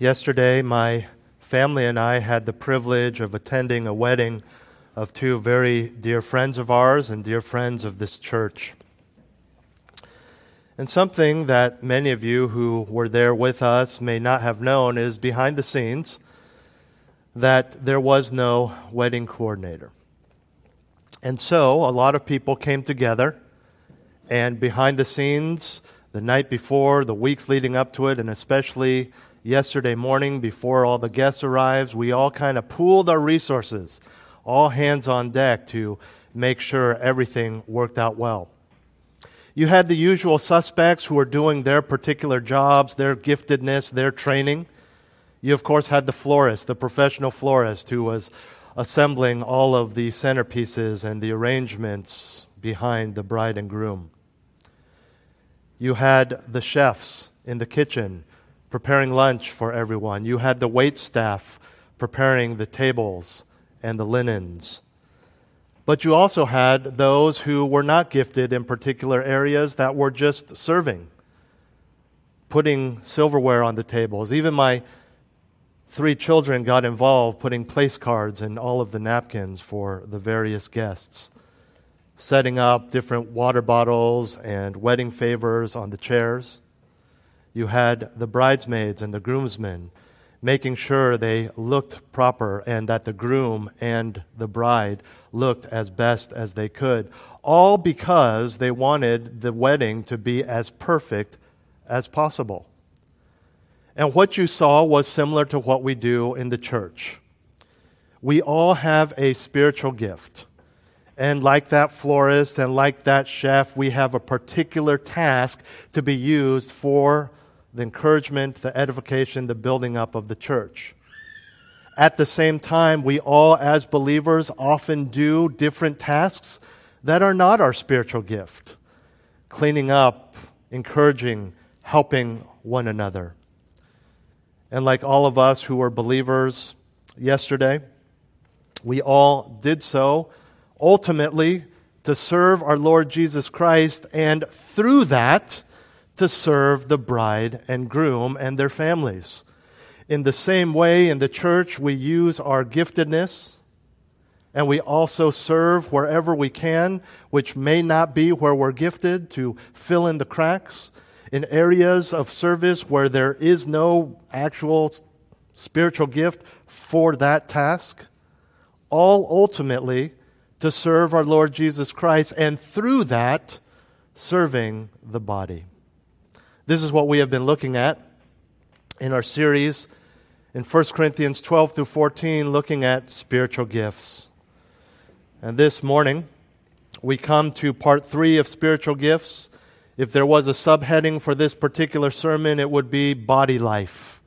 Yesterday, my family and I had the privilege of attending a wedding of two very dear friends of ours and dear friends of this church. And something that many of you who were there with us may not have known is behind the scenes that there was no wedding coordinator. And so a lot of people came together, and behind the scenes, the night before, the weeks leading up to it, and especially yesterday morning before all the guests arrived, we all kind of pooled our resources, all hands on deck to make sure everything worked out well. You had the usual suspects who were doing their particular jobs, their giftedness, their training. You, of course, had the florist, the professional florist, who was assembling all of the centerpieces and the arrangements behind the bride and groom. You had the chefs in the kitchen preparing lunch for everyone. You had the wait staff preparing the tables and the linens. But you also had those who were not gifted in particular areas that were just serving, putting silverware on the tables. Even my three children got involved, putting place cards in all of the napkins for the various guests, setting up different water bottles and wedding favors on the chairs. You had the bridesmaids and the groomsmen making sure they looked proper and that the groom and the bride looked as best as they could, all because they wanted the wedding to be as perfect as possible. And what you saw was similar to what we do in the church. We all have a spiritual gift. And like that florist and like that chef, we have a particular task to be used for the encouragement, the edification, the building up of the church. At the same time, we all, as believers, often do different tasks that are not our spiritual gift cleaning up, encouraging, helping one another. And like all of us who were believers yesterday, we all did so ultimately to serve our Lord Jesus Christ, and through that, to serve the bride and groom and their families. In the same way, in the church, we use our giftedness and we also serve wherever we can, which may not be where we're gifted, to fill in the cracks. In areas of service where there is no actual spiritual gift for that task, all ultimately to serve our Lord Jesus Christ, and through that, serving the body. This is what we have been looking at in our series in 1 Corinthians 12 through 14, looking at spiritual gifts. And this morning, we come to part three of spiritual gifts. If there was a subheading for this particular sermon, it would be body life.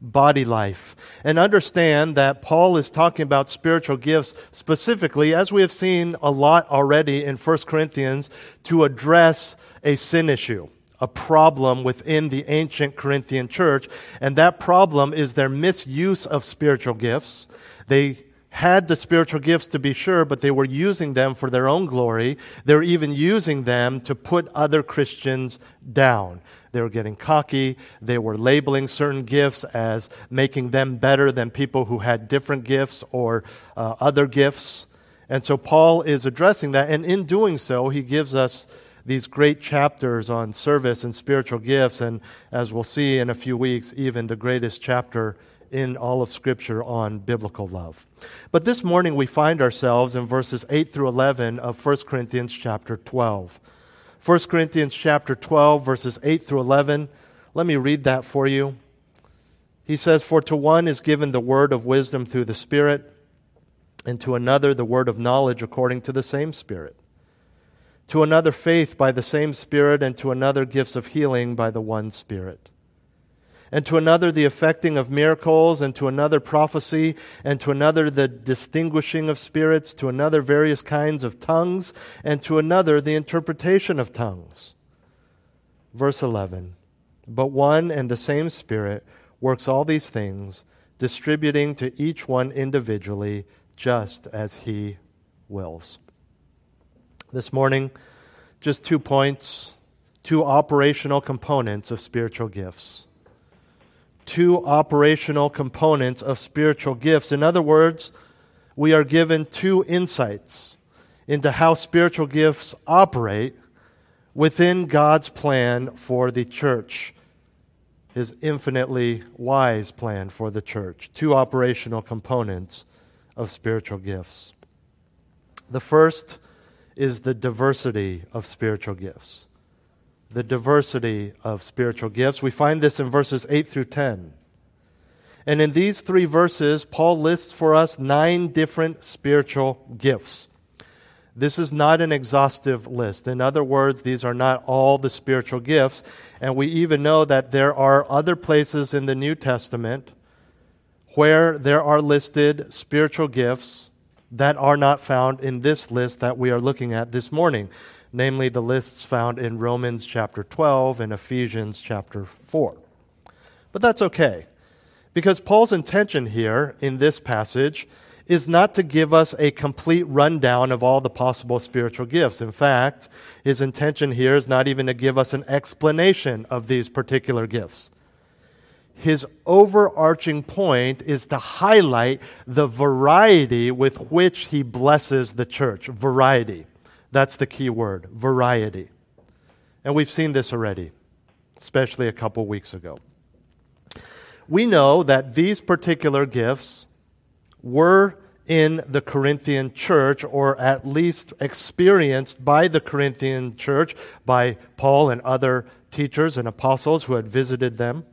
Body life. And understand that Paul is talking about spiritual gifts specifically, as we have seen a lot already in 1 Corinthians, to address a sin issue a problem within the ancient Corinthian church, and that problem is their misuse of spiritual gifts. They had the spiritual gifts to be sure, but they were using them for their own glory. They were even using them to put other Christians down. They were getting cocky. They were labeling certain gifts as making them better than people who had different gifts or uh, other gifts. And so Paul is addressing that, and in doing so, he gives us these great chapters on service and spiritual gifts, and as we'll see in a few weeks, even the greatest chapter in all of Scripture on biblical love. But this morning we find ourselves in verses 8 through 11 of 1 Corinthians chapter 12. 1 Corinthians chapter 12, verses 8 through 11. Let me read that for you. He says, For to one is given the word of wisdom through the Spirit, and to another the word of knowledge according to the same Spirit to another faith by the same Spirit, and to another gifts of healing by the one Spirit. And to another the effecting of miracles, and to another prophecy, and to another the distinguishing of spirits, to another various kinds of tongues, and to another the interpretation of tongues. Verse 11 But one and the same Spirit works all these things, distributing to each one individually just as he wills this morning. Just two points, two operational components of spiritual gifts. two operational components of spiritual gifts. In other words, we are given two insights into how spiritual gifts operate within God's plan for the church, His infinitely wise plan for the church. Two operational components of spiritual gifts. The first is the diversity of spiritual gifts. The diversity of spiritual gifts. We find this in verses 8 through 10. And in these three verses, Paul lists for us nine different spiritual gifts. This is not an exhaustive list. In other words, these are not all the spiritual gifts. And we even know that there are other places in the New Testament where there are listed spiritual gifts that are not found in this list that we are looking at this morning, namely the lists found in Romans chapter 12 and Ephesians chapter 4. But that's okay, because Paul's intention here in this passage is not to give us a complete rundown of all the possible spiritual gifts. In fact, his intention here is not even to give us an explanation of these particular gifts. His overarching point is to highlight the variety with which he blesses the church. Variety. That's the key word variety. And we've seen this already, especially a couple weeks ago. We know that these particular gifts were in the Corinthian church, or at least experienced by the Corinthian church, by Paul and other teachers and apostles who had visited them.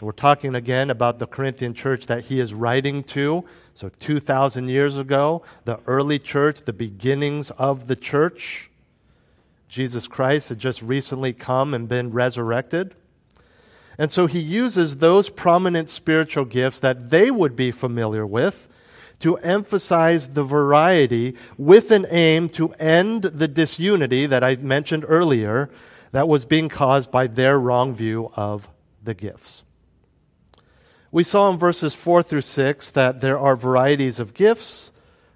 We're talking again about the Corinthian church that he is writing to. So, 2,000 years ago, the early church, the beginnings of the church. Jesus Christ had just recently come and been resurrected. And so he uses those prominent spiritual gifts that they would be familiar with to emphasize the variety with an aim to end the disunity that I mentioned earlier that was being caused by their wrong view of the gifts. We saw in verses 4 through 6 that there are varieties of gifts,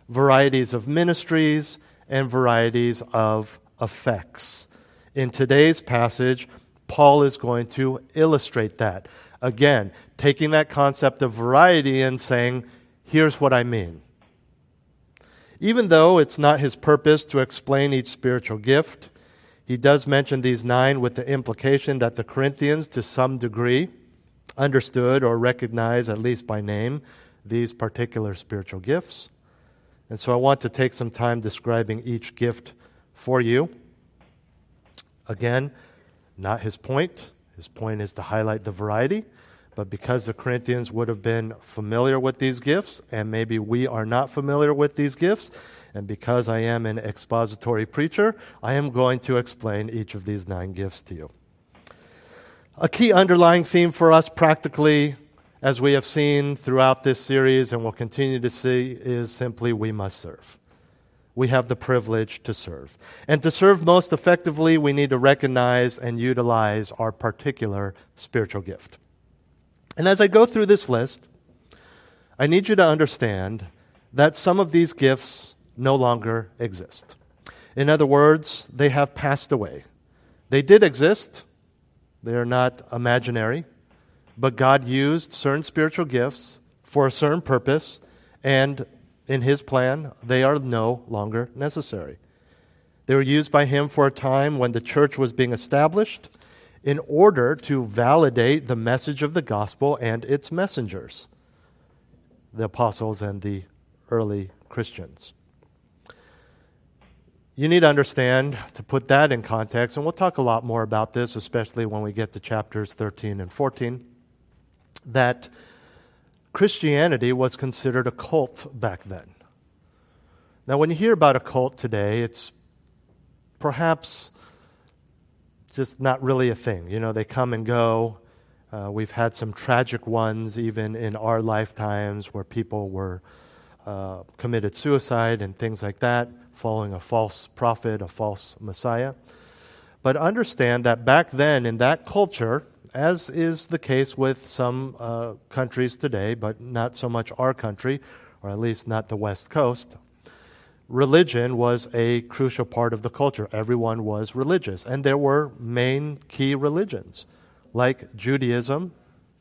varieties of ministries, and varieties of effects. In today's passage, Paul is going to illustrate that. Again, taking that concept of variety and saying, here's what I mean. Even though it's not his purpose to explain each spiritual gift, he does mention these nine with the implication that the Corinthians, to some degree, understood or recognized, at least by name, these particular spiritual gifts. And so I want to take some time describing each gift for you. Again, not his point. His point is to highlight the variety. But because the Corinthians would have been familiar with these gifts, and maybe we are not familiar with these gifts, and because I am an expository preacher, I am going to explain each of these nine gifts to you. A key underlying theme for us, practically, as we have seen throughout this series and will continue to see, is simply we must serve we have the privilege to serve. And to serve most effectively, we need to recognize and utilize our particular spiritual gift. And as I go through this list, I need you to understand that some of these gifts no longer exist. In other words, they have passed away. They did exist, they are not imaginary, but God used certain spiritual gifts for a certain purpose, and in His plan, they are no longer necessary. They were used by Him for a time when the church was being established in order to validate the message of the gospel and its messengers, the apostles and the early Christians. You need to understand, to put that in context, and we'll talk a lot more about this, especially when we get to chapters 13 and 14, that Christianity was considered a cult back then. Now, when you hear about a cult today, it's perhaps just not really a thing. You know, they come and go. Uh, we've had some tragic ones even in our lifetimes where people were uh, committed suicide and things like that, following a false prophet, a false Messiah. But understand that back then in that culture, as is the case with some uh, countries today, but not so much our country, or at least not the West Coast, religion was a crucial part of the culture. Everyone was religious. And there were main key religions, like Judaism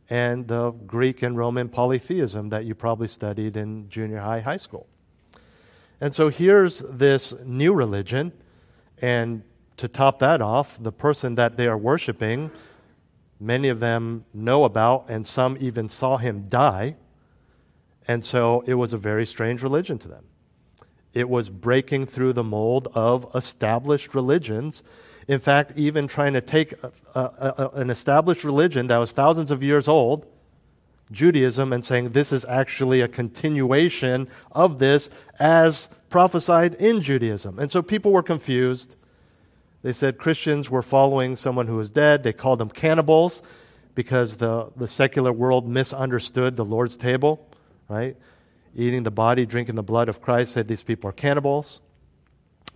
and the Greek and Roman polytheism that you probably studied in junior high, high school. And so here's this new religion, and to top that off, the person that they are worshiping, many of them know about, and some even saw him die. And so it was a very strange religion to them. It was breaking through the mold of established religions. In fact, even trying to take a, a, a, an established religion that was thousands of years old, Judaism, and saying this is actually a continuation of this as prophesied in Judaism. And so people were confused. They said Christians were following someone who was dead. They called them cannibals because the, the secular world misunderstood the Lord's table, right? eating the body, drinking the blood of Christ, said these people are cannibals.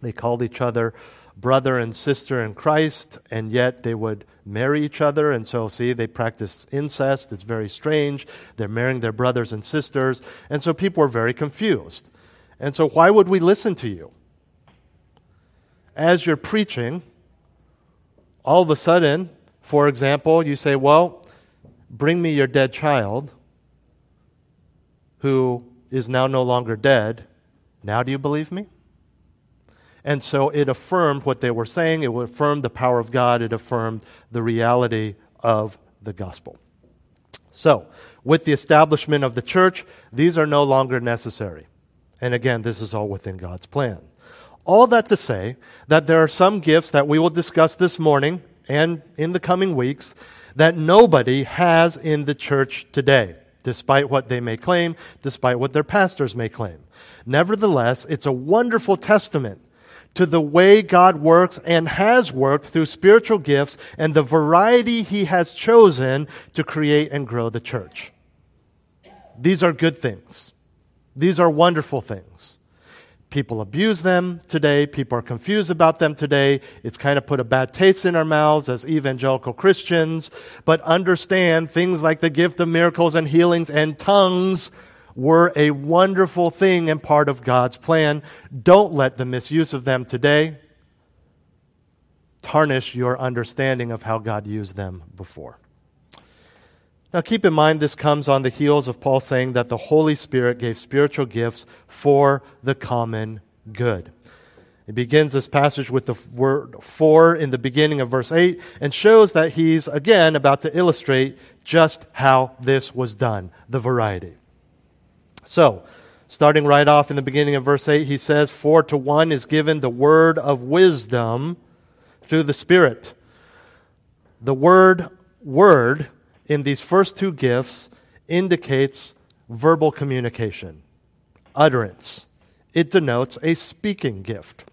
They called each other brother and sister in Christ, and yet they would marry each other. And so, see, they practice incest. It's very strange. They're marrying their brothers and sisters. And so people were very confused. And so, why would we listen to you? As you're preaching, all of a sudden, for example, you say, Well, bring me your dead child who is now no longer dead. Now do you believe me? And so it affirmed what they were saying. It affirmed the power of God. It affirmed the reality of the gospel. So, with the establishment of the church, these are no longer necessary. And again, this is all within God's plan. All that to say that there are some gifts that we will discuss this morning and in the coming weeks that nobody has in the church today despite what they may claim, despite what their pastors may claim. Nevertheless, it's a wonderful testament to the way God works and has worked through spiritual gifts and the variety He has chosen to create and grow the church. These are good things. These are wonderful things. People abuse them today. People are confused about them today. It's kind of put a bad taste in our mouths as evangelical Christians. But understand things like the gift of miracles and healings and tongues were a wonderful thing and part of God's plan. Don't let the misuse of them today tarnish your understanding of how God used them before. Now, keep in mind, this comes on the heels of Paul saying that the Holy Spirit gave spiritual gifts for the common good. It begins this passage with the word for in the beginning of verse 8 and shows that he's again about to illustrate just how this was done, the variety. So, starting right off in the beginning of verse 8, he says, For to one is given the word of wisdom through the Spirit. The word, word, in these first two gifts indicates verbal communication, utterance. It denotes a speaking gift.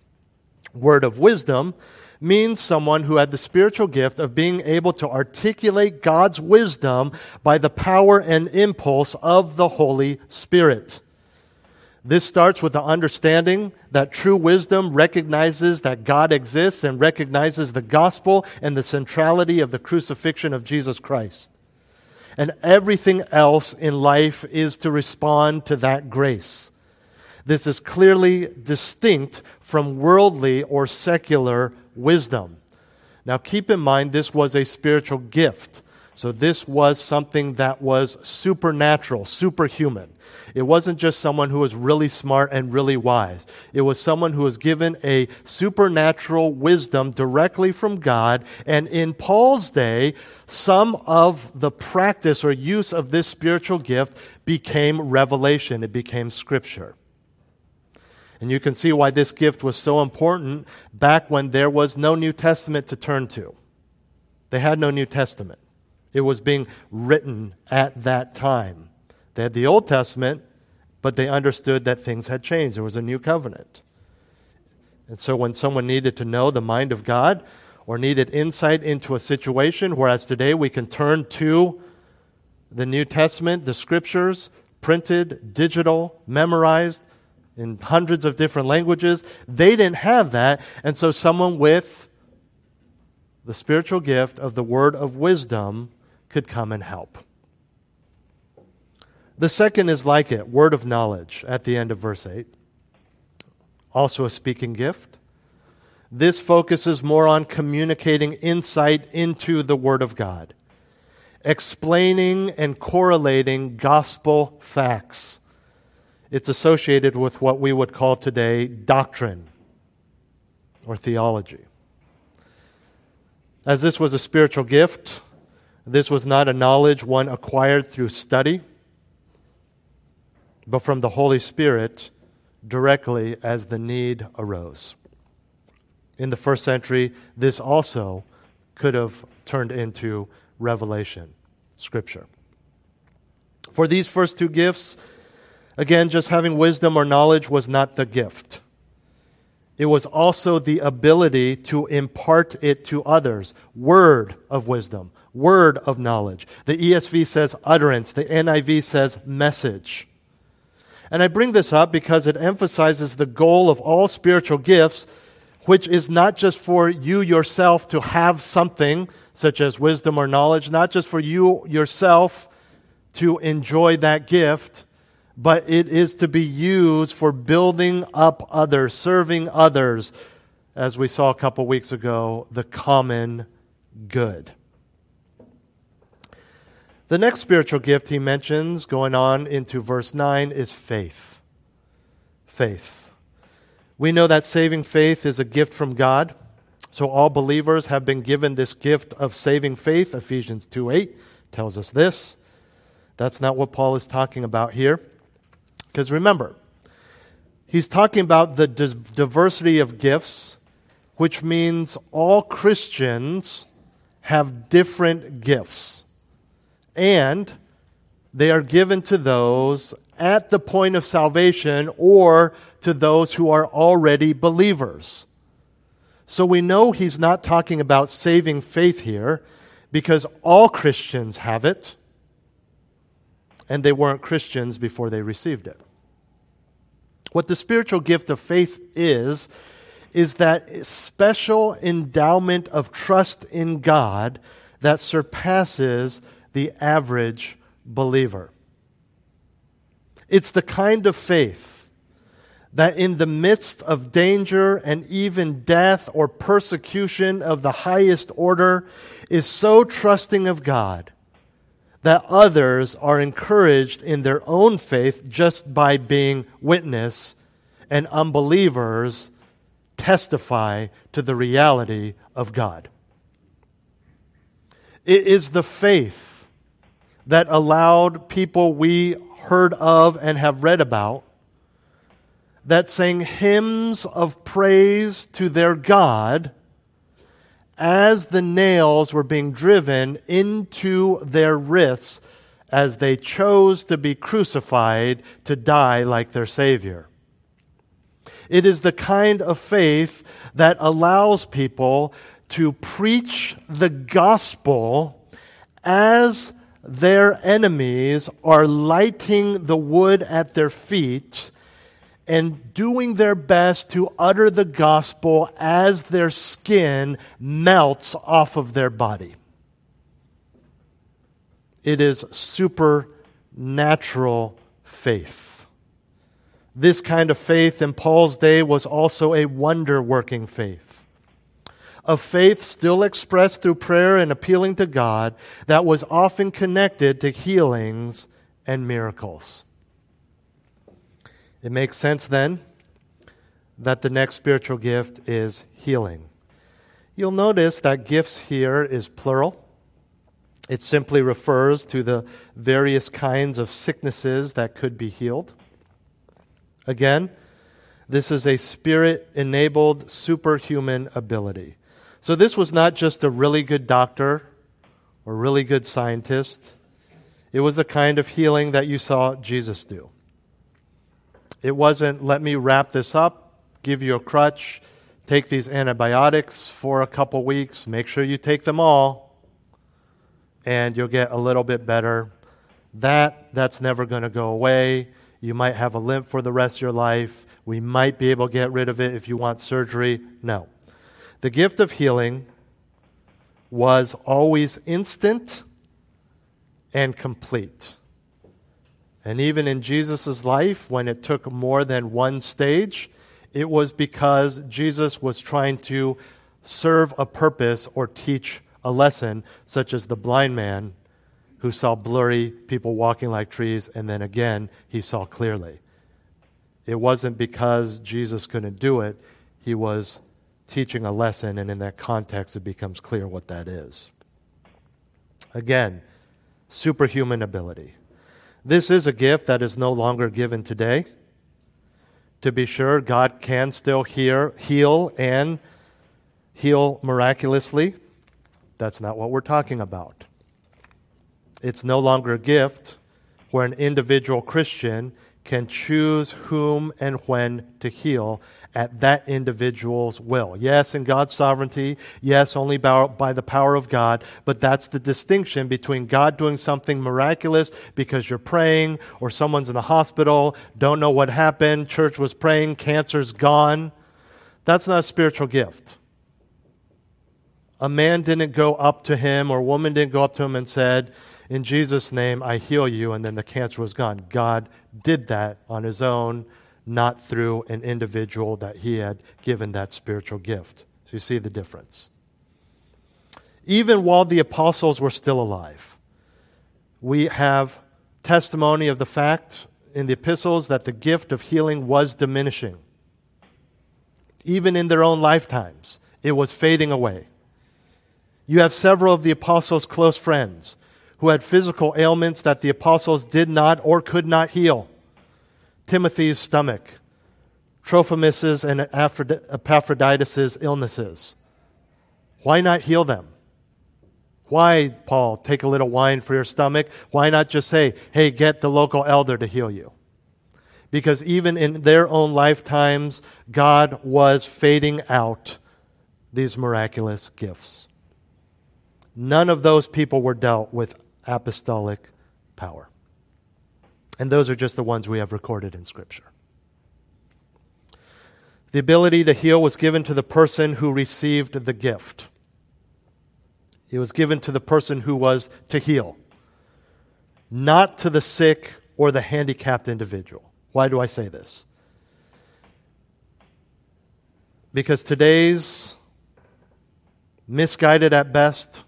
Word of wisdom means someone who had the spiritual gift of being able to articulate God's wisdom by the power and impulse of the Holy Spirit. This starts with the understanding that true wisdom recognizes that God exists and recognizes the gospel and the centrality of the crucifixion of Jesus Christ and everything else in life is to respond to that grace. This is clearly distinct from worldly or secular wisdom. Now, keep in mind, this was a spiritual gift. So, this was something that was supernatural, superhuman. It wasn't just someone who was really smart and really wise. It was someone who was given a supernatural wisdom directly from God. And in Paul's day, some of the practice or use of this spiritual gift became revelation, it became scripture. And you can see why this gift was so important back when there was no New Testament to turn to. They had no New Testament. It was being written at that time. They had the Old Testament, but they understood that things had changed. There was a new covenant. And so when someone needed to know the mind of God or needed insight into a situation, whereas today we can turn to the New Testament, the scriptures, printed, digital, memorized in hundreds of different languages, they didn't have that. And so someone with the spiritual gift of the word of wisdom could come and help. The second is like it, word of knowledge, at the end of verse 8. Also a speaking gift. This focuses more on communicating insight into the Word of God. explaining and correlating gospel facts. It's associated with what we would call today doctrine or theology. As this was a spiritual gift, this was not a knowledge one acquired through study, but from the Holy Spirit directly as the need arose. In the first century, this also could have turned into revelation, scripture. For these first two gifts, again, just having wisdom or knowledge was not the gift. It was also the ability to impart it to others. Word of wisdom, word of knowledge. The ESV says utterance, the NIV says message. And I bring this up because it emphasizes the goal of all spiritual gifts, which is not just for you yourself to have something such as wisdom or knowledge, not just for you yourself to enjoy that gift, but it is to be used for building up others, serving others, as we saw a couple weeks ago, the common good. The next spiritual gift he mentions, going on into verse 9, is faith. Faith. We know that saving faith is a gift from God. So all believers have been given this gift of saving faith. Ephesians 2 8 tells us this. That's not what Paul is talking about here. Because remember, he's talking about the diversity of gifts, which means all Christians have different gifts. And they are given to those at the point of salvation or to those who are already believers. So we know he's not talking about saving faith here because all Christians have it and they weren't Christians before they received it. What the spiritual gift of faith is, is that special endowment of trust in God that surpasses the average believer. It's the kind of faith that in the midst of danger and even death or persecution of the highest order is so trusting of God that others are encouraged in their own faith just by being witness, and unbelievers testify to the reality of God. It is the faith that allowed people we heard of and have read about that sang hymns of praise to their God as the nails were being driven into their wrists as they chose to be crucified to die like their Savior. It is the kind of faith that allows people to preach the gospel as their enemies are lighting the wood at their feet and doing their best to utter the gospel as their skin melts off of their body. It is supernatural faith. This kind of faith in Paul's day was also a wonder working faith. A faith still expressed through prayer and appealing to God that was often connected to healings and miracles. It makes sense then that the next spiritual gift is healing. You'll notice that gifts here is plural. It simply refers to the various kinds of sicknesses that could be healed. Again, this is a spirit enabled superhuman ability. So, this was not just a really good doctor or really good scientist, it was the kind of healing that you saw Jesus do. It wasn't, let me wrap this up, give you a crutch, take these antibiotics for a couple weeks, make sure you take them all, and you'll get a little bit better. That, that's never going to go away. You might have a limp for the rest of your life. We might be able to get rid of it if you want surgery. No. The gift of healing was always instant and complete. And even in Jesus' life, when it took more than one stage, it was because Jesus was trying to serve a purpose or teach a lesson, such as the blind man who saw blurry people walking like trees, and then again, he saw clearly. It wasn't because Jesus couldn't do it, he was teaching a lesson, and in that context, it becomes clear what that is. Again, superhuman ability. This is a gift that is no longer given today. To be sure, God can still hear, heal and heal miraculously. That's not what we're talking about. It's no longer a gift where an individual Christian can choose whom and when to heal at that individual's will. Yes, in God's sovereignty. Yes, only by, by, the power of God. But that's the distinction between God doing something miraculous because you're praying or someone's in the hospital, don't know what happened, church was praying, cancer's gone. That's not a spiritual gift. A man didn't go up to him or a woman didn't go up to him and said, In Jesus' name, I heal you, and then the cancer was gone. God did that on his own, not through an individual that he had given that spiritual gift. So you see the difference. Even while the apostles were still alive, we have testimony of the fact in the epistles that the gift of healing was diminishing. Even in their own lifetimes, it was fading away. You have several of the apostles' close friends who had physical ailments that the apostles did not or could not heal. Timothy's stomach, Trophimus's and Epaphroditus' illnesses. Why not heal them? Why, Paul, take a little wine for your stomach? Why not just say, hey, get the local elder to heal you? Because even in their own lifetimes, God was fading out these miraculous gifts. None of those people were dealt with apostolic power. And those are just the ones we have recorded in Scripture. The ability to heal was given to the person who received the gift. It was given to the person who was to heal, not to the sick or the handicapped individual. Why do I say this? Because today's misguided at best,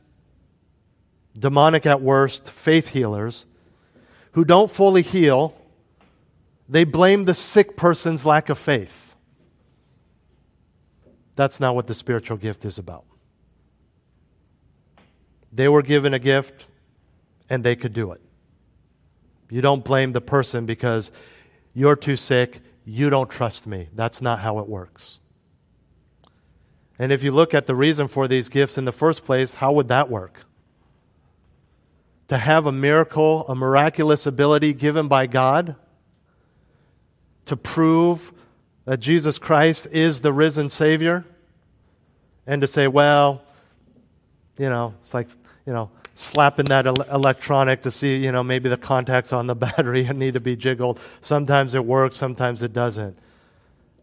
demonic at worst, faith healers who don't fully heal, they blame the sick person's lack of faith. That's not what the spiritual gift is about. They were given a gift and they could do it. You don't blame the person because you're too sick, you don't trust me. That's not how it works. And if you look at the reason for these gifts in the first place, how would that work? To have a miracle, a miraculous ability given by God to prove that Jesus Christ is the risen Savior, and to say, well, you know, it's like, you know, slapping that el- electronic to see, you know, maybe the contacts on the battery need to be jiggled. Sometimes it works, sometimes it doesn't.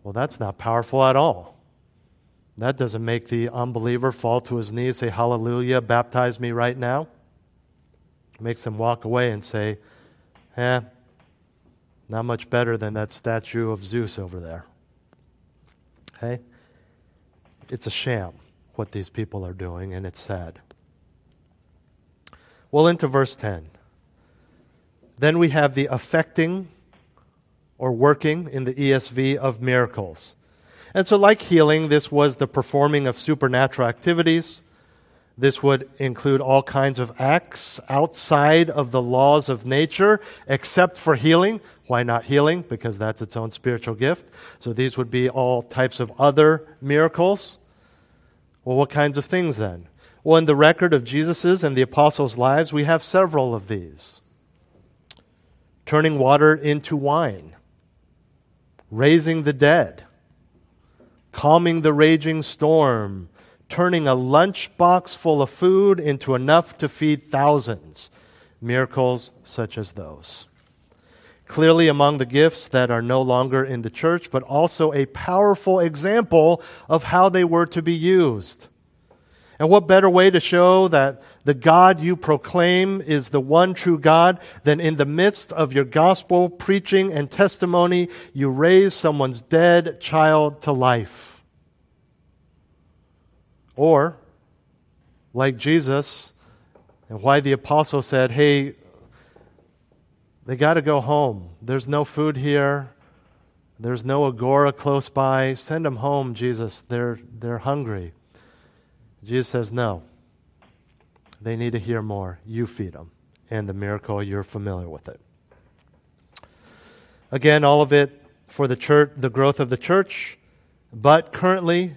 Well, that's not powerful at all. That doesn't make the unbeliever fall to his knees, say, Hallelujah, baptize me right now makes them walk away and say, eh, not much better than that statue of Zeus over there. Okay? It's a sham what these people are doing, and it's sad. Well, into verse 10. Then we have the effecting or working in the ESV of miracles. And so, like healing, this was the performing of supernatural activities this would include all kinds of acts outside of the laws of nature, except for healing. Why not healing? Because that's its own spiritual gift. So these would be all types of other miracles. Well, what kinds of things then? Well, in the record of Jesus's and the apostles' lives, we have several of these turning water into wine, raising the dead, calming the raging storm, turning a lunchbox full of food into enough to feed thousands. Miracles such as those. Clearly, among the gifts that are no longer in the church, but also a powerful example of how they were to be used. And what better way to show that the God you proclaim is the one true God than in the midst of your gospel preaching and testimony, you raise someone's dead child to life? Or, like Jesus and why the apostle said, Hey, they got to go home. There's no food here. There's no agora close by. Send them home, Jesus. They're, they're hungry. Jesus says, No. They need to hear more. You feed them. And the miracle, you're familiar with it. Again, all of it for the church, the growth of the church, but currently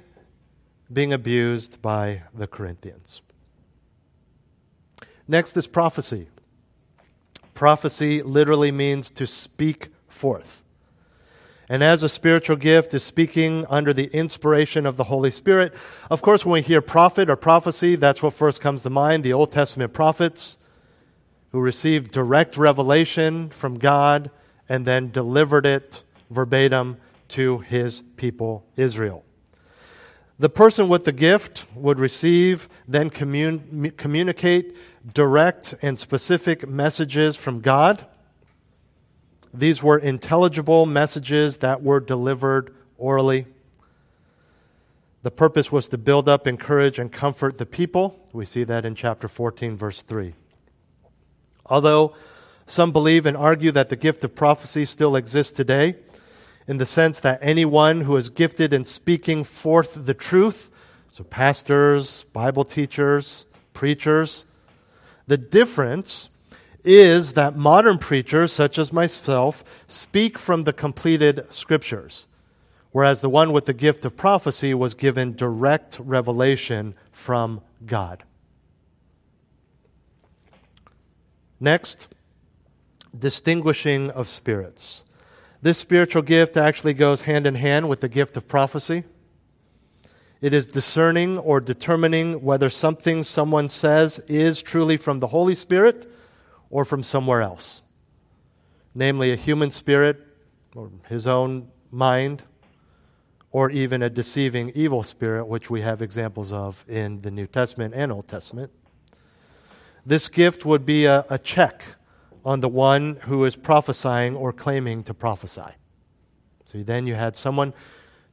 being abused by the Corinthians. Next is prophecy. Prophecy literally means to speak forth. And as a spiritual gift is speaking under the inspiration of the Holy Spirit. Of course, when we hear prophet or prophecy, that's what first comes to mind the Old Testament prophets who received direct revelation from God and then delivered it verbatim to his people, Israel. The person with the gift would receive, then commun- communicate direct and specific messages from God. These were intelligible messages that were delivered orally. The purpose was to build up, encourage, and comfort the people. We see that in chapter 14, verse 3. Although some believe and argue that the gift of prophecy still exists today, in the sense that anyone who is gifted in speaking forth the truth, so pastors, Bible teachers, preachers, the difference is that modern preachers, such as myself, speak from the completed scriptures, whereas the one with the gift of prophecy was given direct revelation from God. Next, distinguishing of spirits. This spiritual gift actually goes hand in hand with the gift of prophecy. It is discerning or determining whether something someone says is truly from the Holy Spirit or from somewhere else, namely a human spirit or his own mind, or even a deceiving evil spirit, which we have examples of in the New Testament and Old Testament. This gift would be a, a check on the one who is prophesying or claiming to prophesy. So then you had someone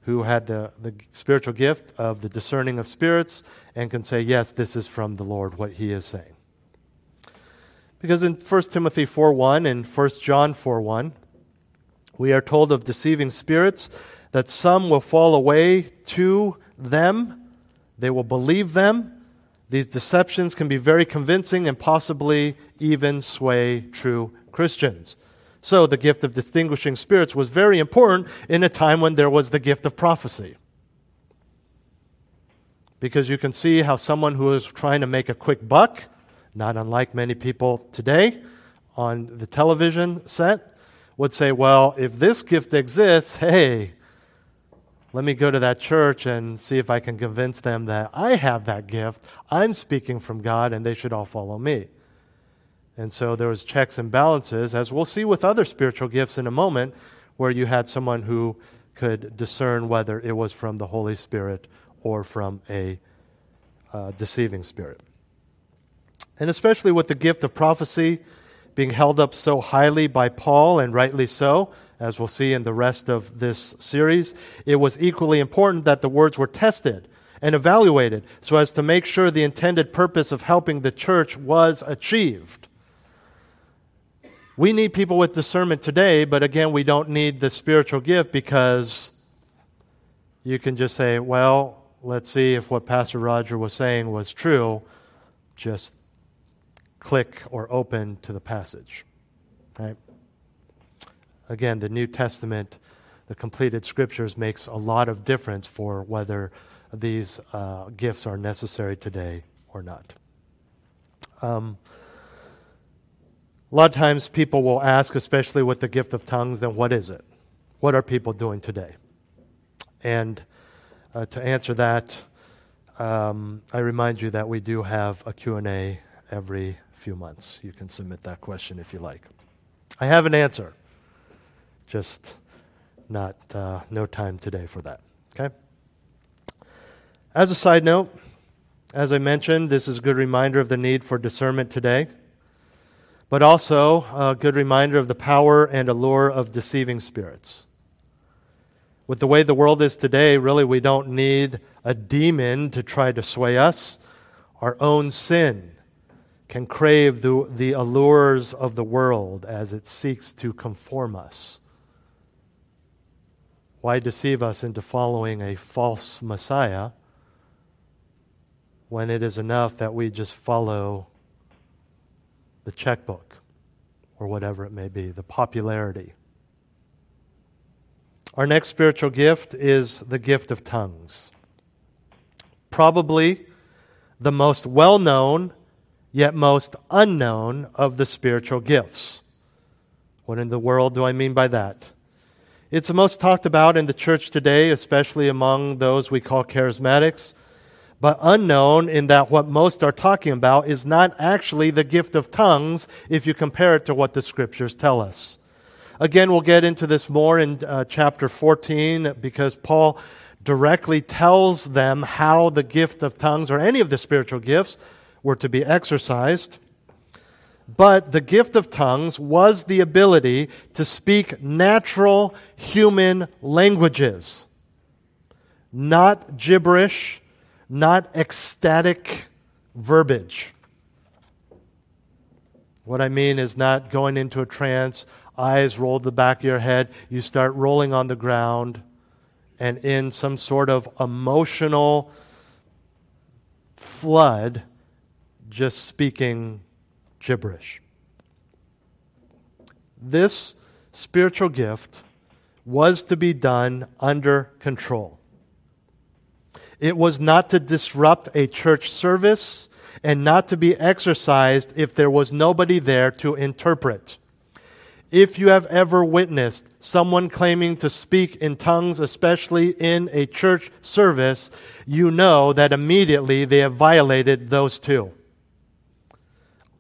who had the, the spiritual gift of the discerning of spirits and can say, Yes, this is from the Lord, what he is saying. Because in 1 Timothy 4 1 and 1 John 4 1, we are told of deceiving spirits that some will fall away to them, they will believe them. These deceptions can be very convincing and possibly even sway true Christians. So the gift of distinguishing spirits was very important in a time when there was the gift of prophecy. Because you can see how someone who is trying to make a quick buck, not unlike many people today on the television set, would say, Well, if this gift exists, hey, let me go to that church and see if I can convince them that I have that gift. I'm speaking from God and they should all follow me. And so there was checks and balances, as we'll see with other spiritual gifts in a moment, where you had someone who could discern whether it was from the Holy Spirit or from a uh, deceiving spirit. And especially with the gift of prophecy being held up so highly by Paul, and rightly so, as we'll see in the rest of this series, it was equally important that the words were tested and evaluated so as to make sure the intended purpose of helping the church was achieved. We need people with discernment today, but again, we don't need the spiritual gift because you can just say, well, let's see if what Pastor Roger was saying was true. Just click or open to the passage. Right? Again, the New Testament, the completed scriptures, makes a lot of difference for whether these uh, gifts are necessary today or not. Um, a lot of times people will ask, especially with the gift of tongues, then what is it? What are people doing today? And uh, to answer that, um, I remind you that we do have a Q&A every few months. You can submit that question if you like. I have an answer, just not uh, no time today for that. Okay. As a side note, as I mentioned, this is a good reminder of the need for discernment today but also a good reminder of the power and allure of deceiving spirits. With the way the world is today, really, we don't need a demon to try to sway us. Our own sin can crave the, the allures of the world as it seeks to conform us. Why deceive us into following a false Messiah when it is enough that we just follow the checkbook or whatever it may be, the popularity? Our next spiritual gift is the gift of tongues. Probably the most well known, yet most unknown of the spiritual gifts. What in the world do I mean by that? It's the most talked about in the church today, especially among those we call charismatics, but unknown in that what most are talking about is not actually the gift of tongues if you compare it to what the scriptures tell us. Again, we'll get into this more in uh, chapter 14 because Paul directly tells them how the gift of tongues or any of the spiritual gifts were to be exercised. But the gift of tongues was the ability to speak natural human languages, not gibberish, not ecstatic verbiage. What I mean is not going into a trance, eyes rolled the back of your head, you start rolling on the ground, and in some sort of emotional flood, just speaking gibberish. This spiritual gift was to be done under control. It was not to disrupt a church service and not to be exercised if there was nobody there to interpret. If you have ever witnessed someone claiming to speak in tongues, especially in a church service, you know that immediately they have violated those two.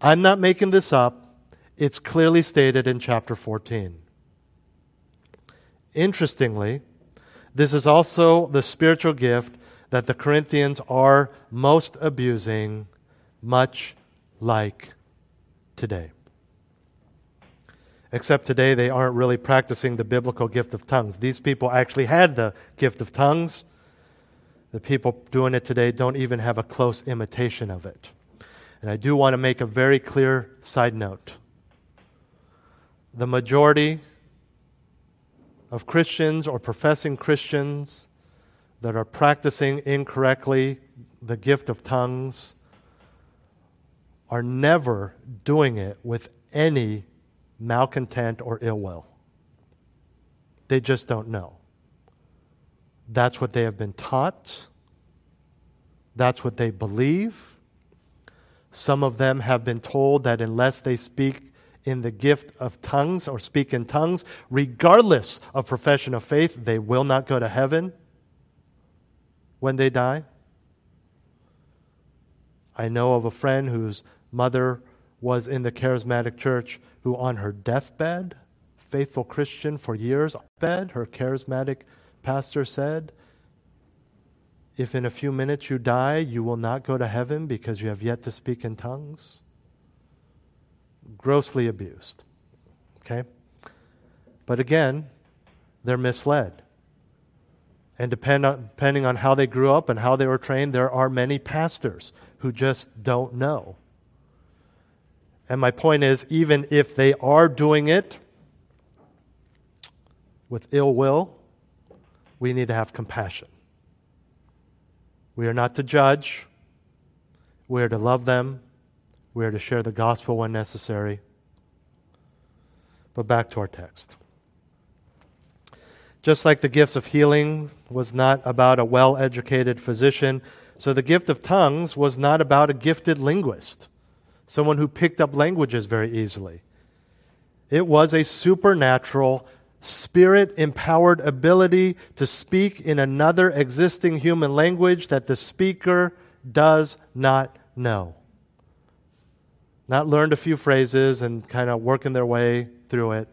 I'm not making this up. It's clearly stated in chapter 14. Interestingly, this is also the spiritual gift that the Corinthians are most abusing, much like today. Except today they aren't really practicing the biblical gift of tongues. These people actually had the gift of tongues. The people doing it today don't even have a close imitation of it. And I do want to make a very clear side note. The majority of Christians or professing Christians that are practicing incorrectly the gift of tongues are never doing it with any malcontent or ill will. They just don't know. That's what they have been taught. That's what they believe. Some of them have been told that unless they speak in the gift of tongues or speak in tongues, regardless of profession of faith, they will not go to heaven when they die. I know of a friend whose mother was in the charismatic church who, on her deathbed, faithful Christian for years, bed, her charismatic pastor said, if in a few minutes you die, you will not go to heaven because you have yet to speak in tongues? Grossly abused. Okay? But again, they're misled. And depend on, depending on how they grew up and how they were trained, there are many pastors who just don't know. And my point is, even if they are doing it with ill will, we need to have compassion. We are not to judge. We are to love them. We are to share the gospel when necessary. But back to our text. Just like the gifts of healing was not about a well educated physician, so the gift of tongues was not about a gifted linguist, someone who picked up languages very easily. It was a supernatural spirit empowered ability to speak in another existing human language that the speaker does not know. Not learned a few phrases and kind of working their way through it.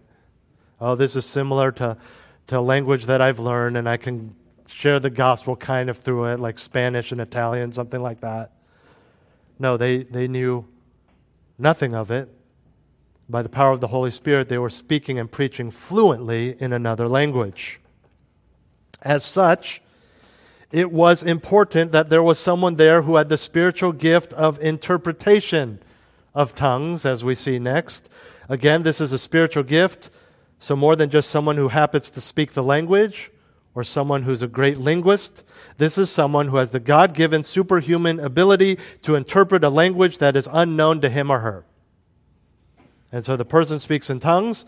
Oh, this is similar to, to language that I've learned, and I can share the gospel kind of through it, like Spanish and Italian, something like that. No, they, they knew nothing of it by the power of the Holy Spirit, they were speaking and preaching fluently in another language. As such, it was important that there was someone there who had the spiritual gift of interpretation of tongues, as we see next. Again, this is a spiritual gift, so more than just someone who happens to speak the language or someone who's a great linguist. This is someone who has the God given superhuman ability to interpret a language that is unknown to him or her. And so the person speaks in tongues.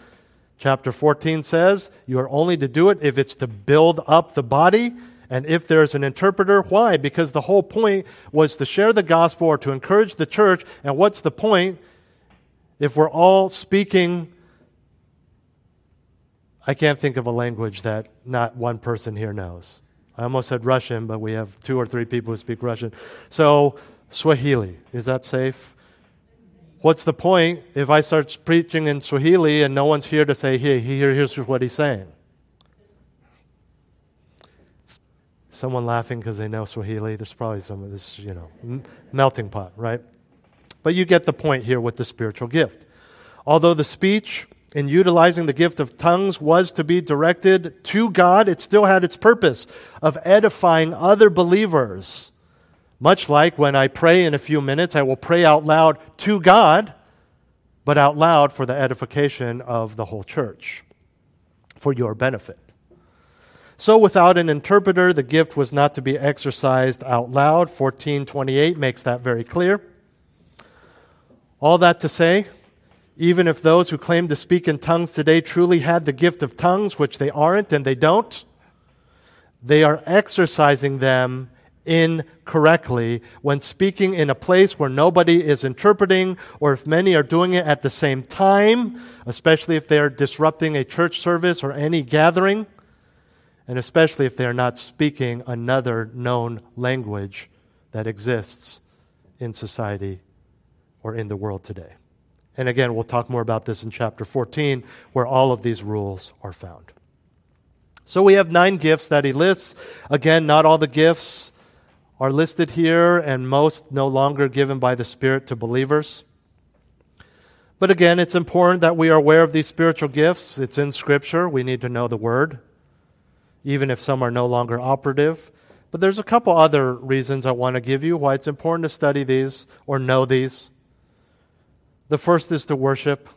Chapter 14 says you are only to do it if it's to build up the body and if there's an interpreter. Why? Because the whole point was to share the gospel or to encourage the church. And what's the point if we're all speaking? I can't think of a language that not one person here knows. I almost said Russian, but we have two or three people who speak Russian. So, Swahili, is that safe? What's the point if I start preaching in Swahili and no one's here to say, here, here here's what he's saying? Someone laughing because they know Swahili. There's probably some of this, you know, m- melting pot, right? But you get the point here with the spiritual gift. Although the speech in utilizing the gift of tongues was to be directed to God, it still had its purpose of edifying other believers much like when I pray in a few minutes, I will pray out loud to God, but out loud for the edification of the whole church, for your benefit. So without an interpreter, the gift was not to be exercised out loud. 1428 makes that very clear. All that to say, even if those who claim to speak in tongues today truly had the gift of tongues, which they aren't and they don't, they are exercising them incorrectly when speaking in a place where nobody is interpreting, or if many are doing it at the same time, especially if they are disrupting a church service or any gathering, and especially if they are not speaking another known language that exists in society or in the world today. And again, we'll talk more about this in chapter 14, where all of these rules are found. So we have nine gifts that he lists. Again, not all the gifts are listed here, and most no longer given by the Spirit to believers. But again, it's important that we are aware of these spiritual gifts. It's in Scripture. We need to know the Word, even if some are no longer operative. But there's a couple other reasons I want to give you why it's important to study these or know these. The first is to worship.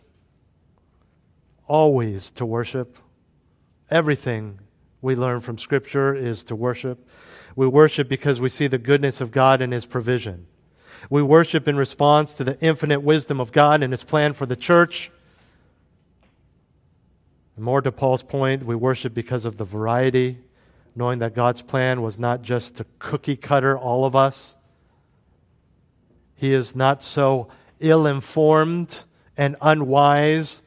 Always to worship. Everything we learn from Scripture is to worship. We worship because we see the goodness of God and His provision. We worship in response to the infinite wisdom of God and His plan for the church. And more to Paul's point, we worship because of the variety, knowing that God's plan was not just to cookie cutter all of us. He is not so ill informed and unwise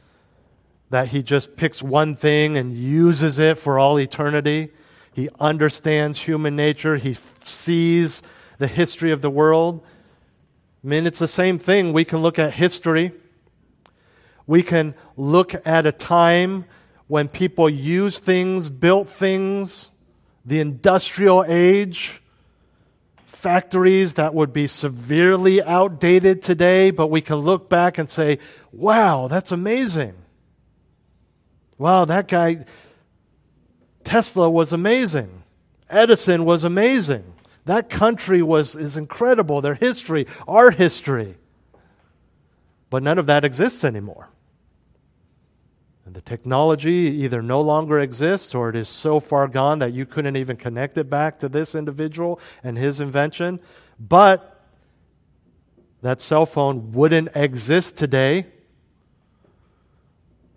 that he just picks one thing and uses it for all eternity. He understands human nature. He sees the history of the world. I mean, it's the same thing. We can look at history. We can look at a time when people used things, built things, the industrial age, factories that would be severely outdated today, but we can look back and say, wow, that's amazing. Wow, that guy, Tesla was amazing. Edison was amazing. That country was, is incredible. Their history, our history. But none of that exists anymore. And the technology either no longer exists or it is so far gone that you couldn't even connect it back to this individual and his invention. But that cell phone wouldn't exist today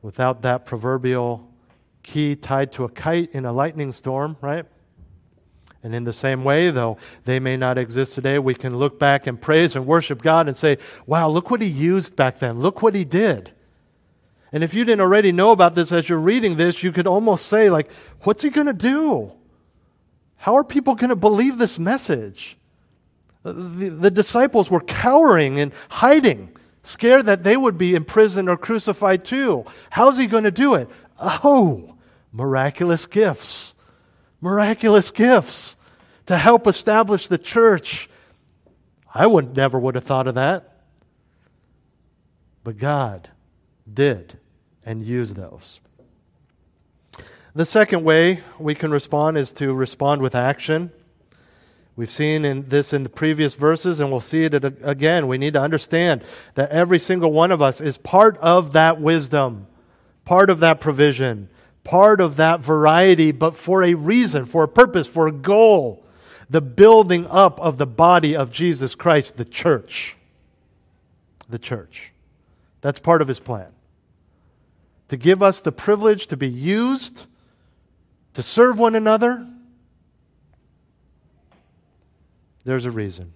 without that proverbial key tied to a kite in a lightning storm, right? And in the same way, though they may not exist today, we can look back and praise and worship God and say, wow, look what He used back then. Look what He did. And if you didn't already know about this as you're reading this, you could almost say, like, what's He going to do? How are people going to believe this message? Uh, the, the disciples were cowering and hiding, scared that they would be imprisoned or crucified too. How's He going to do it? Oh, miraculous gifts. Miraculous gifts to help establish the church. I would never would have thought of that. But God did and used those. The second way we can respond is to respond with action. We've seen in this in the previous verses, and we'll see it again. We need to understand that every single one of us is part of that wisdom, part of that provision, part of that variety, but for a reason, for a purpose, for a goal the building up of the body of Jesus Christ, the church. The church. That's part of his plan. To give us the privilege to be used, to serve one another. There's a reason.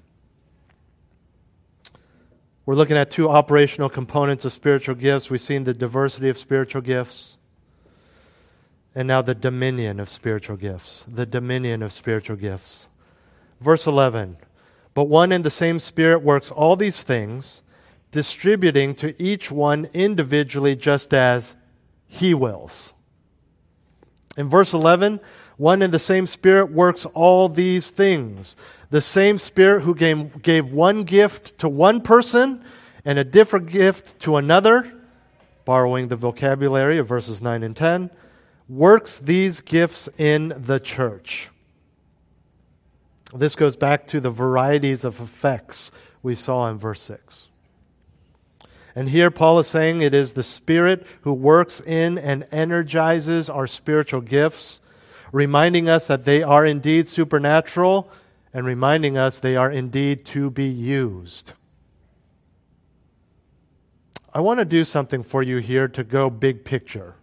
We're looking at two operational components of spiritual gifts. We've seen the diversity of spiritual gifts. And now the dominion of spiritual gifts. The dominion of spiritual gifts. Verse 11 But one and the same Spirit works all these things, distributing to each one individually just as He wills. In verse 11, one and the same Spirit works all these things. The same Spirit who gave, gave one gift to one person and a different gift to another, borrowing the vocabulary of verses 9 and 10, works these gifts in the church. This goes back to the varieties of effects we saw in verse 6. And here Paul is saying it is the Spirit who works in and energizes our spiritual gifts, reminding us that they are indeed supernatural and reminding us they are indeed to be used. I want to do something for you here to go big picture.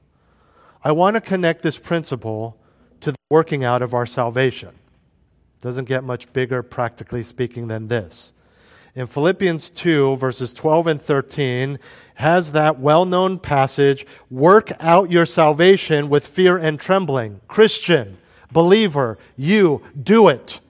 I want to connect this principle to the working out of our salvation. It Doesn't get much bigger, practically speaking, than this. In Philippians 2, verses 12 and 13, has that well known passage work out your salvation with fear and trembling. Christian, believer, you do it.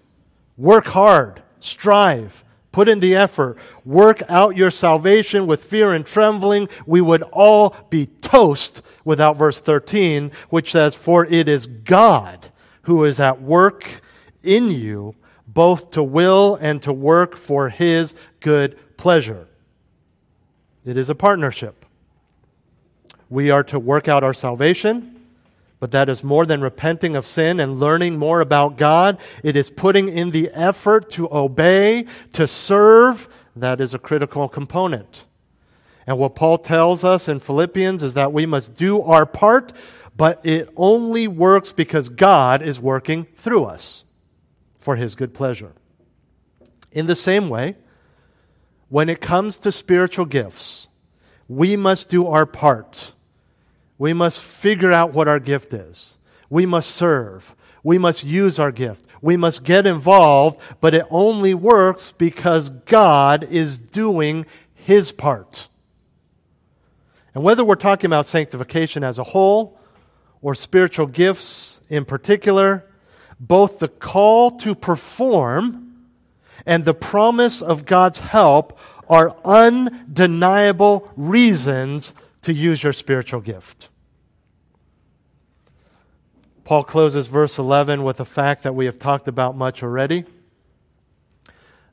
Work hard, strive, put in the effort, work out your salvation with fear and trembling. We would all be toast without verse 13, which says, For it is God who is at work in you both to will and to work for his good pleasure. It is a partnership. We are to work out our salvation, but that is more than repenting of sin and learning more about God. It is putting in the effort to obey, to serve. That is a critical component. And what Paul tells us in Philippians is that we must do our part, but it only works because God is working through us for his good pleasure. In the same way, when it comes to spiritual gifts, we must do our part. We must figure out what our gift is. We must serve. We must use our gift. We must get involved, but it only works because God is doing his part. And whether we're talking about sanctification as a whole or spiritual gifts in particular, both the call to perform and the promise of God's help are undeniable reasons to use your spiritual gift. Paul closes verse 11 with a fact that we have talked about much already.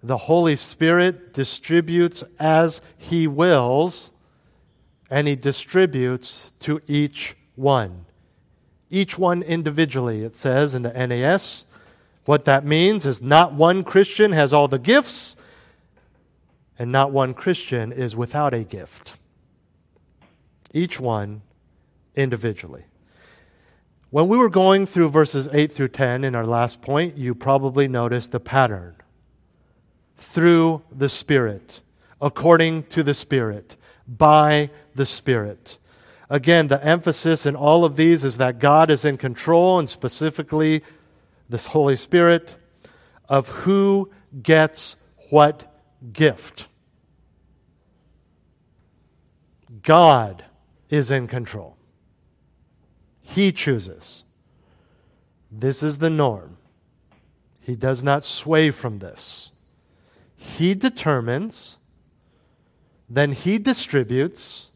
The Holy Spirit distributes as He wills, and He distributes to each one each one individually, it says in the NAS. What that means is not one Christian has all the gifts, and not one Christian is without a gift. Each one individually. When we were going through verses 8 through 10 in our last point, you probably noticed the pattern. Through the Spirit, according to the Spirit, by the Spirit. Again, the emphasis in all of these is that God is in control, and specifically this Holy Spirit, of who gets what gift. God is in control. He chooses. This is the norm. He does not sway from this. He determines, then he distributes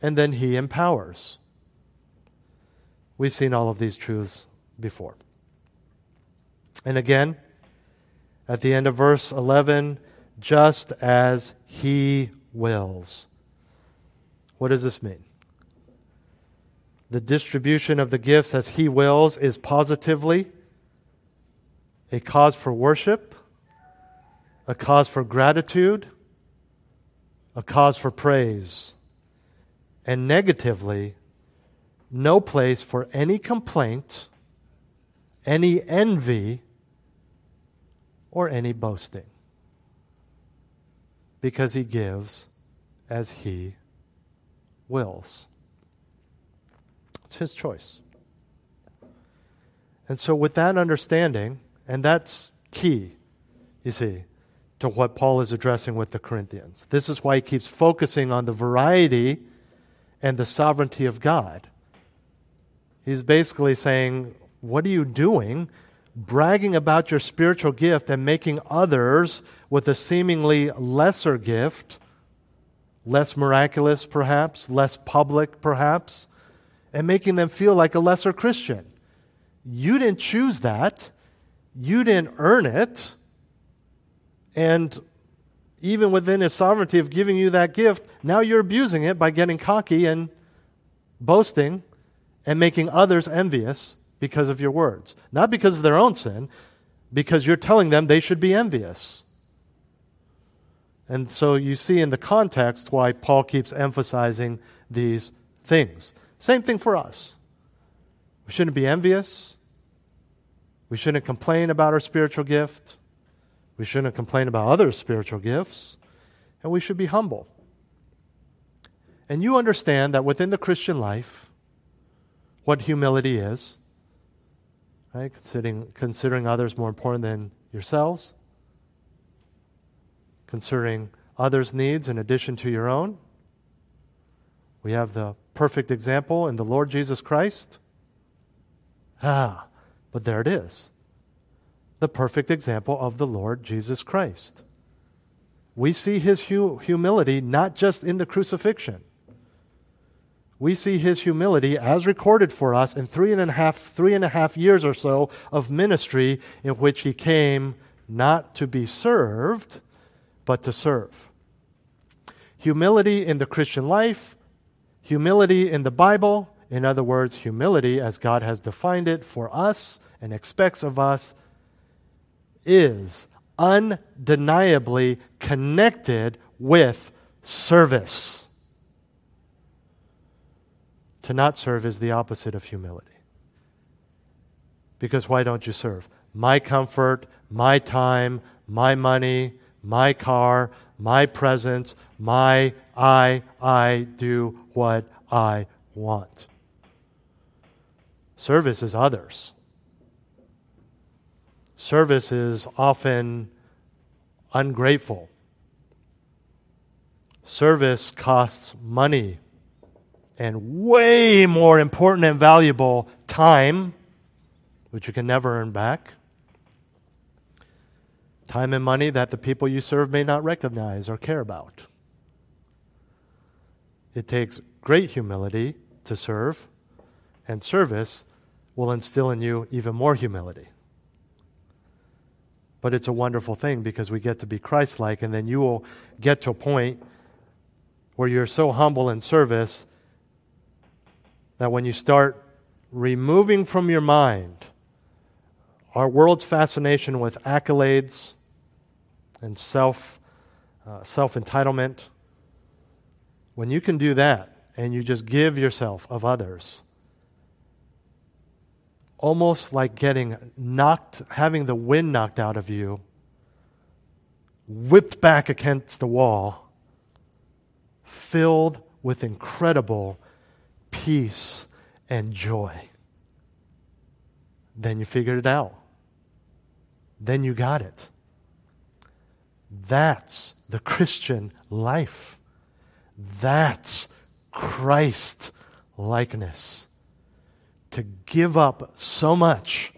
and then he empowers. We've seen all of these truths before. And again, at the end of verse 11, just as he wills. What does this mean? The distribution of the gifts as he wills is positively a cause for worship, a cause for gratitude, a cause for praise, and negatively, no place for any complaint, any envy, or any boasting. Because he gives as he wills. It's his choice. And so, with that understanding, and that's key, you see, to what Paul is addressing with the Corinthians. This is why he keeps focusing on the variety and the sovereignty of God. He's basically saying, What are you doing? Bragging about your spiritual gift and making others with a seemingly lesser gift, less miraculous perhaps, less public perhaps, and making them feel like a lesser Christian. You didn't choose that. You didn't earn it. And even within his sovereignty of giving you that gift, now you're abusing it by getting cocky and boasting and making others envious because of your words. Not because of their own sin, because you're telling them they should be envious. And so you see in the context why Paul keeps emphasizing these things. Same thing for us. We shouldn't be envious. We shouldn't complain about our spiritual gift. We shouldn't complain about others' spiritual gifts. And we should be humble. And you understand that within the Christian life, what humility is, right? Considering, considering others more important than yourselves, considering others' needs in addition to your own. We have the perfect example in the Lord Jesus Christ. Ah, but there it is the perfect example of the Lord Jesus Christ. We see his hu- humility not just in the crucifixion. We see his humility as recorded for us in three and a half, three and a half years or so of ministry in which he came not to be served, but to serve. Humility in the Christian life, humility in the Bible, in other words, humility as God has defined it for us and expects of us, is undeniably connected with service. To not serve is the opposite of humility. Because why don't you serve? My comfort, my time, my money, my car, my presence, my I, I do what I want. Service is others. Service is often ungrateful. Service costs money and way more important and valuable time, which you can never earn back. Time and money that the people you serve may not recognize or care about. It takes great humility to serve, and service will instill in you even more humility. But it's a wonderful thing because we get to be Christ like, and then you will get to a point where you're so humble in service that when you start removing from your mind our world's fascination with accolades and self uh, self entitlement, when you can do that and you just give yourself of others, almost like getting knocked, having the wind knocked out of you, whipped back against the wall, filled with incredible peace and joy. Then you figured it out. Then you got it. That's the Christian life. That's Christ likeness to give up so much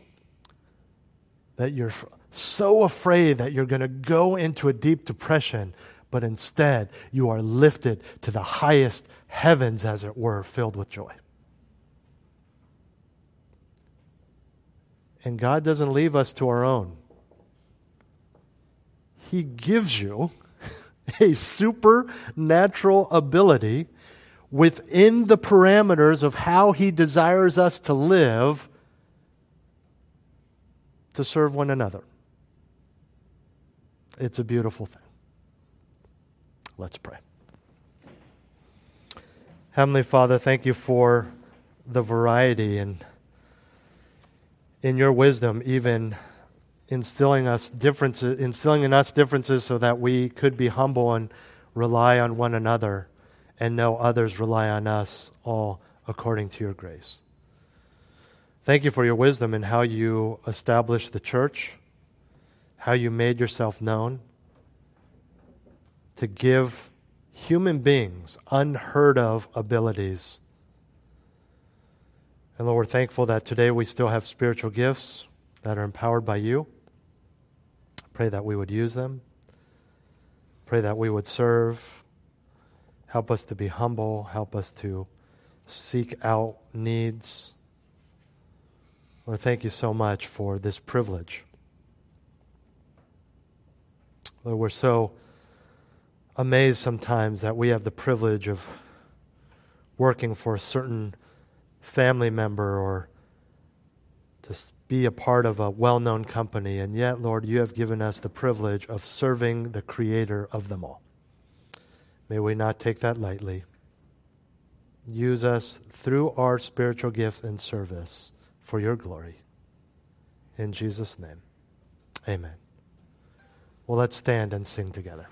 that you're so afraid that you're going to go into a deep depression, but instead you are lifted to the highest heavens, as it were, filled with joy. And God doesn't leave us to our own. He gives you a supernatural ability within the parameters of how He desires us to live to serve one another. It's a beautiful thing. Let's pray. Heavenly Father, thank you for the variety and in your wisdom, even instilling us differences, instilling in us differences so that we could be humble and rely on one another and know others rely on us all according to your grace. Thank you for your wisdom in how you established the church, how you made yourself known to give human beings unheard of abilities. And Lord, we're thankful that today we still have spiritual gifts that are empowered by you. Pray that we would use them. Pray that we would serve. Help us to be humble. Help us to seek out needs. Lord, thank you so much for this privilege. Lord, we're so amazed sometimes that we have the privilege of working for a certain family member or to be a part of a well known company. And yet, Lord, you have given us the privilege of serving the Creator of them all. May we not take that lightly. Use us through our spiritual gifts and service for your glory. In Jesus' name, amen. Well, let's stand and sing together.